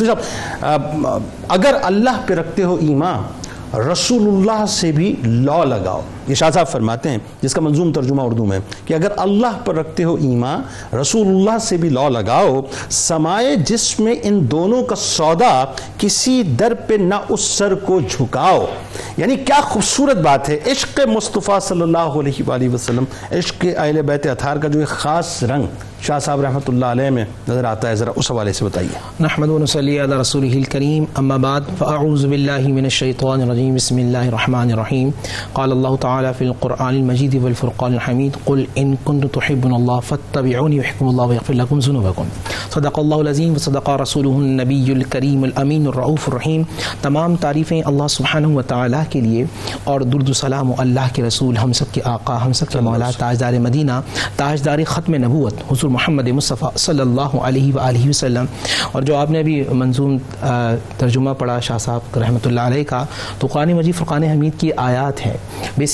صاحب اگر اللہ پہ رکھتے ہو ایمان رسول اللہ سے بھی لا لگاؤ۔ یہ شاہ صاحب فرماتے ہیں، جس کا منظوم ترجمہ اردو میں، کہ اگر اللہ پر رکھتے ہو ایمان، رسول اللہ سے بھی لا لگاؤ، سمائے جس میں ان دونوں کا سودا کسی در پہ نہ اس سر کو جھکاؤ۔ یعنی کیا خوبصورت بات ہے، عشق مصطفیٰ صلی اللہ علیہ وآلہ وسلم، عشق اہل بیت اطہار کا جو ایک خاص رنگ شاہ صاحب رحمۃ اللہ علیہ میں نظر آتا ہے، ذرا اس حوالے سے بتائیے۔ نحمد و نصلی علی رسوله الكریم اما بعد، فاعوذ باللہ من الشیطان الرجیم، بسم اللہ الرحمن الرحیم۔ قال اللہ تعالی فی القرآن المجید والفرقان الحمید قل ان کنتم تحبون اللہ فاتبعونی یحکم اللہ ویغفر لکم ذنوبکم صدق اللہ العظیم وصدق رسوله النبی الکریم الامین الرعوف الرحیم تمام تعریفیں اللہ سبحانہ و تعالی کے لیے اور درد و سلام اللہ کے رسول ہم سب کے آقا ہم سب کے مولا تاجدار مدینہ تاجدار ختم نبوت حضور محمد مصطفیٰ صلی اللہ علیہ وآلہ وسلم. اور جو آپ نے ابھی منظوم ترجمہ پڑھا شاہ صاحب رحمۃ اللہ علیہ کا تو قرآن مجید فرقان حمید کی آیات ہے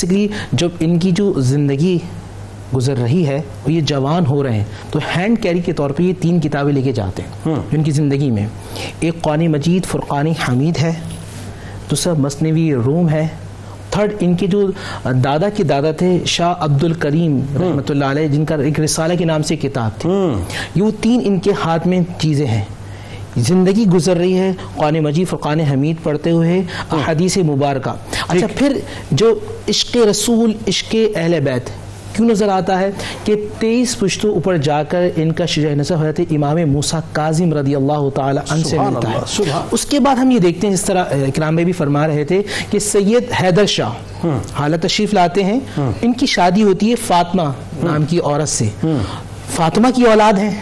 بیسکلی جب ان کی جو زندگی گزر رہی ہے وہ یہ جوان ہو رہے ہیں تو ہینڈ کیری کے طور پہ یہ تین کتابیں لے کے جاتے ہیں جن کی زندگی میں۔ ایک قرآن مجید فرقان حمید ہے دوسرا مصنوی روم ہے۔ تھرڈ ان کے جو دادا کے دادا تھے شاہ عبد الکریم رحمۃ اللہ علیہ جن کا ایک رسالہ کے نام سے کتاب تھی۔ یہ وہ تین ان کے ہاتھ میں چیزیں ہیں۔ زندگی گزر رہی ہے قرآن مجید فرقان حمید پڑھتے ہوئے حدیث مبارکہ۔ اچھا پھر جو عشق رسول عشق اہل بیت کیوں نظر آتا ہے کہ تیئیس پشتوں اوپر جا کر ان کا شجاع نصب حضرت امام موسیٰ کاظم رضی اللہ تعالی عنہ سے ملتا ہے۔ اس کے بعد ہم یہ دیکھتے ہیں جس طرح اکرام میں بھی فرما رہے تھے کہ سید حیدر شاہ حالت تشریف لاتے ہیں۔ ان کی شادی ہوتی ہے فاطمہ نام کی عورت سے۔ فاطمہ کی اولاد ہیں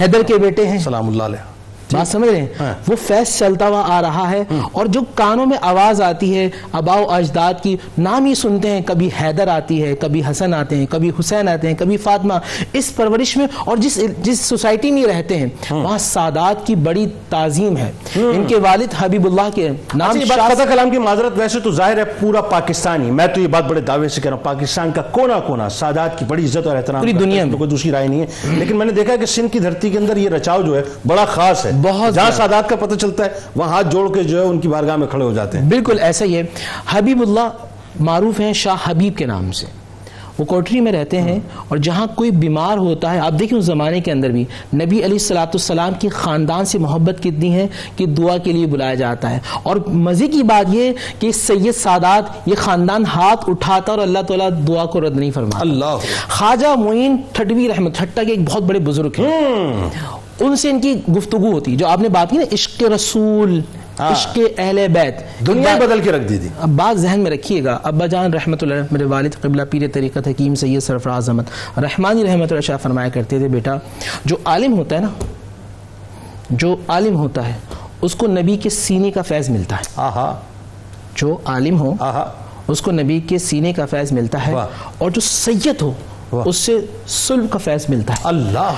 حیدر کے بیٹے ہیں۔ سلام اللہ علیہ۔ بات سمجھ رہے ہیں؟ وہ فیض چلتا ہوا آ رہا ہے اور جو کانوں میں آواز آتی ہے اباؤ اجداد کی نام ہی سنتے ہیں کبھی حیدر آتی ہے کبھی حسن آتے ہیں کبھی حسین آتے ہیں کبھی فاطمہ۔ اس پرورش میں اور جس جس سوسائٹی میں رہتے ہیں وہاں سادات کی بڑی تعظیم ہے۔ ان کے والد حبیب اللہ کے نام فتح کلام کی معذرت ویسے تو ظاہر ہے پورا پاکستانی۔ میں تو یہ بات بڑے دعوے سے کہہ رہا ہوں پاکستان کا کونا کونا سادات کی بڑی عزت اور احترام پوری دنیا میں۔ کوئی دوسری رائے نہیں ہے۔ لیکن میں نے دیکھا کہ سندھ کی دھرتی کے اندر یہ رچاؤ جو ہے بڑا خاص ہے۔ بہت جہاں سادات کا پتہ چلتا ہے وہاں ہاتھ جوڑ کے جو ہے ان کی بارگاہ میں کھڑے ہو جاتے ہیں۔ بالکل ایسا ہی ہے۔ حبیب اللہ معروف ہیں شاہ حبیب کے نام سے۔ وہ کوٹری میں رہتے ہیں اور جہاں کوئی بیمار ہوتا ہے آپ دیکھیں اس زمانے کے اندر بھی نبی علیہ السلاۃ السلام کی خاندان سے محبت کتنی ہے کہ دعا کے لیے بلایا جاتا ہے۔ اور مزے کی بات یہ کہ سید سادات یہ خاندان ہاتھ اٹھاتا اور اللہ تعالیٰ دعا کو رد نہیں فرماتا۔ اللہ۔ خواجہ معین ٹھٹوی رحمت ٹھٹا کے ایک بہت بڑے بزرگ ہیں۔ ان سے ان کی گفتگو ہوتی جو آپ نے بات کی نا عشق رسول عشق اہل بیت۔ دنیا بدل کے رکھ دی تھی۔ اب بات ذہن میں رکھیے گا۔ ابا جان رحمۃ اللہ میرے والد قبلہ پیر طریقت حکیم سید سرفراز احمد۔ رحمانی رحمۃ اللہ شاہ فرمایا کرتے تھے بیٹا جو عالم ہوتا ہے نا جو عالم ہوتا ہے اس کو نبی کے سینے کا فیض ملتا ہے۔ آہا۔ جو عالم ہو آہا۔ اس کو نبی کے سینے کا فیض ملتا ہے۔ اور جو سید ہو اس سے سلب کا فیض ملتا ہے۔ اللہ۔